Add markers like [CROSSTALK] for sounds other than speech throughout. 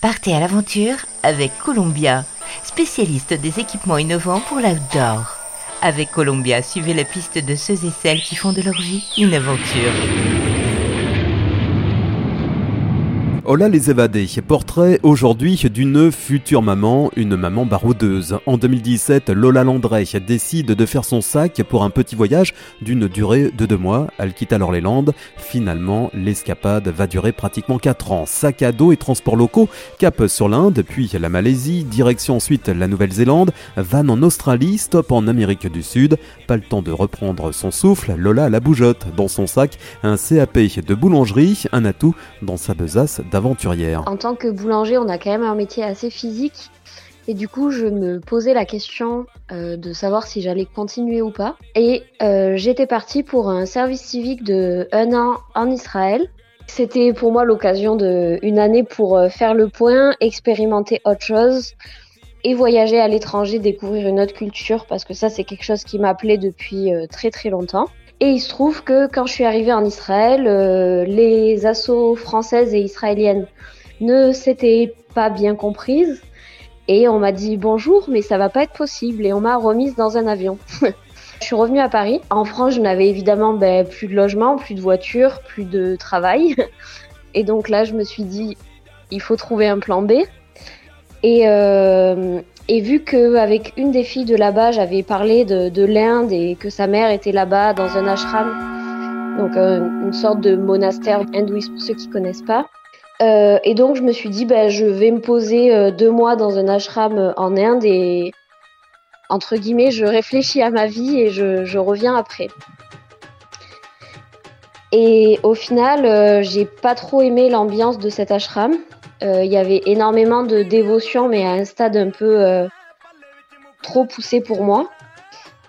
Partez à l'aventure avec Columbia, spécialiste des équipements innovants pour l'outdoor. Avec Columbia, suivez la piste de ceux et celles qui font de leur vie une aventure. Hola les évadés, portrait aujourd'hui d'une future maman, une maman baroudeuse. En 2017, Lola Landré décide de faire son sac pour un petit voyage d'une durée de deux mois. Elle quitte alors les Landes. Finalement, l'escapade va durer pratiquement quatre ans. Sac à dos et transports locaux, cap sur l'Inde, puis la Malaisie, direction ensuite la Nouvelle-Zélande, van en Australie, stop en Amérique du Sud. Pas le temps de reprendre son souffle, Lola la bougeotte. Dans son sac, un CAP de boulangerie, un atout dans sa besace en tant que boulanger, on a quand même un métier assez physique. Et du coup, je me posais la question euh, de savoir si j'allais continuer ou pas. Et euh, j'étais partie pour un service civique de un an en Israël. C'était pour moi l'occasion de une année pour euh, faire le point, expérimenter autre chose et voyager à l'étranger, découvrir une autre culture parce que ça c'est quelque chose qui m'appelait depuis très très longtemps. Et il se trouve que quand je suis arrivée en Israël, euh, les assauts françaises et israéliennes ne s'étaient pas bien comprises. Et on m'a dit bonjour, mais ça va pas être possible. Et on m'a remise dans un avion. [LAUGHS] je suis revenue à Paris. En France, je n'avais évidemment ben, plus de logement, plus de voiture, plus de travail. [LAUGHS] Et donc là, je me suis dit, il faut trouver un plan B. Et, euh, et vu qu'avec une des filles de là-bas, j'avais parlé de, l'Inde et que sa mère était là-bas dans un ashram, donc euh, une sorte de monastère hindouiste pour ceux qui connaissent pas. Euh, et donc je me suis dit, ben, je vais me poser euh, deux mois dans un ashram en Inde et entre guillemets, je réfléchis à ma vie et je, je reviens après. Et au final, j'ai pas trop aimé l'ambiance de cet ashram. Euh, il y avait énormément de dévotion, mais à un stade un peu euh, trop poussé pour moi.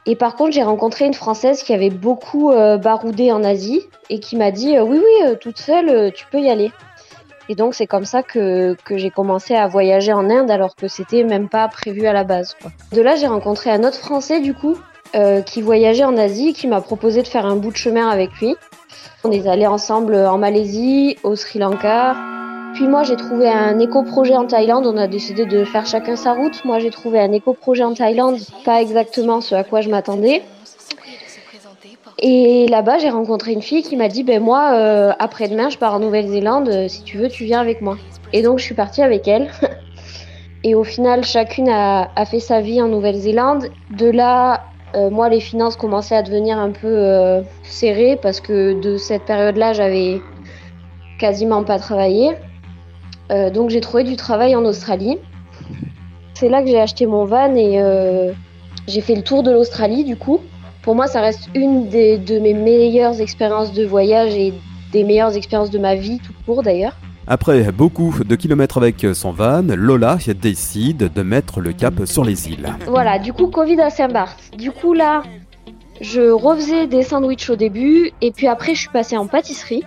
Et par contre, j'ai rencontré une Française qui avait beaucoup euh, baroudé en Asie et qui m'a dit Oui, oui, toute seule, tu peux y aller. Et donc, c'est comme ça que, que j'ai commencé à voyager en Inde alors que c'était même pas prévu à la base. Quoi. De là, j'ai rencontré un autre Français, du coup, qui voyageait en Asie et qui m'a proposé de faire un bout de chemin avec lui. On est allés ensemble en Malaisie, au Sri Lanka, puis moi, j'ai trouvé un éco-projet en Thaïlande. On a décidé de faire chacun sa route. Moi, j'ai trouvé un éco-projet en Thaïlande, pas exactement ce à quoi je m'attendais. Et là-bas, j'ai rencontré une fille qui m'a dit, ben moi, euh, après-demain, je pars en Nouvelle-Zélande. Euh, si tu veux, tu viens avec moi. Et donc, je suis partie avec elle. [LAUGHS] Et au final, chacune a, fait sa vie en Nouvelle-Zélande. De là, euh, moi, les finances commençaient à devenir un peu serrées parce que de cette période-là, j'avais quasiment pas travaillé. Euh, donc j'ai trouvé du travail en Australie. C'est là que j'ai acheté mon van et euh, j'ai fait le tour de l'Australie du coup. Pour moi, ça reste une des, de mes meilleures expériences de voyage et des meilleures expériences de ma vie tout court d'ailleurs. Après beaucoup de kilomètres avec son van, Lola décide de mettre le cap sur les îles. Voilà, du coup, Covid à Saint-Barth. Du coup, là, je refaisais des sandwichs au début et puis après, je suis passée en pâtisserie.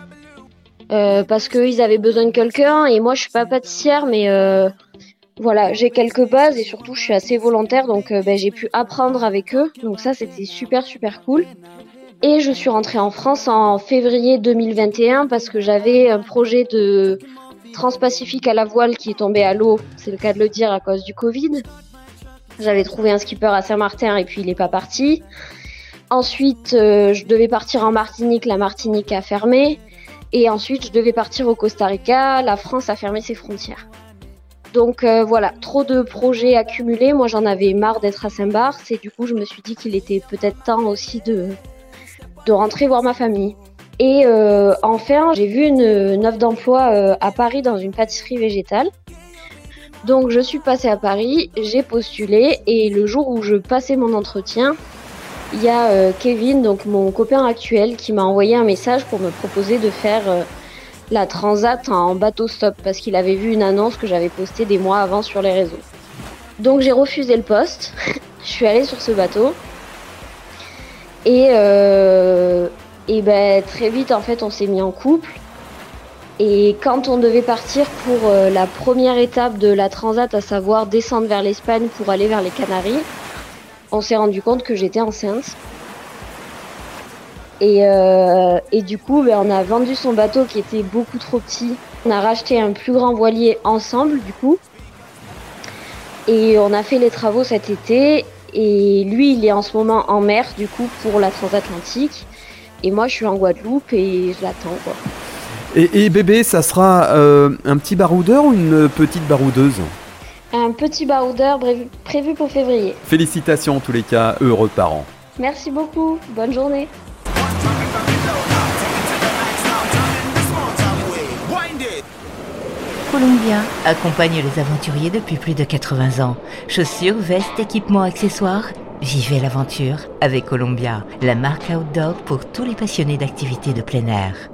Euh, parce qu'ils avaient besoin de quelqu'un et moi je suis pas pâtissière mais euh, voilà j'ai quelques bases et surtout je suis assez volontaire donc euh, ben, j'ai pu apprendre avec eux donc ça c'était super super cool et je suis rentrée en France en février 2021 parce que j'avais un projet de transpacifique à la voile qui est tombé à l'eau c'est le cas de le dire à cause du Covid j'avais trouvé un skipper à Saint-Martin et puis il est pas parti ensuite je devais partir en Martinique la Martinique a fermé et ensuite, je devais partir au Costa Rica. La France a fermé ses frontières. Donc euh, voilà, trop de projets accumulés. Moi, j'en avais marre d'être à Saint-Barth et du coup, je me suis dit qu'il était peut-être temps aussi de, de rentrer voir ma famille. Et euh, enfin, j'ai vu une, offre d'emploi euh, à Paris dans une pâtisserie végétale. Donc je suis passée à Paris, j'ai postulé et le jour où je passais mon entretien, il y a euh, Kevin, donc mon copain actuel, qui m'a envoyé un message pour me proposer de faire euh, la transat en bateau stop parce qu'il avait vu une annonce que j'avais postée des mois avant sur les réseaux. Donc j'ai refusé le poste, [LAUGHS] je suis allée sur ce bateau et, euh, et ben, très vite en fait on s'est mis en couple. Et quand on devait partir pour la première étape de la transat, à savoir descendre vers l'Espagne pour aller vers les Canaries, on s'est rendu compte que j'étais enceinte. Et, euh, et du coup, ben, on a vendu son bateau qui était beaucoup trop petit On a racheté un plus grand voilier ensemble, du coup. Et on a fait les travaux cet été. Et lui, il est en ce moment en mer, du coup, pour la transatlantique. Et moi, je suis en Guadeloupe et je l'attends, quoi. Et, bébé, ça sera euh, un petit baroudeur ou une petite baroudeuse? Un petit baroudeur prévu pour février. Félicitations en tous les cas, heureux parents. Merci beaucoup, bonne journée. Columbia accompagne les aventuriers depuis plus de 80 ans. Chaussures, vestes, équipements, accessoires. Vivez l'aventure avec Columbia, la marque outdoor pour tous les passionnés d'activités de plein air.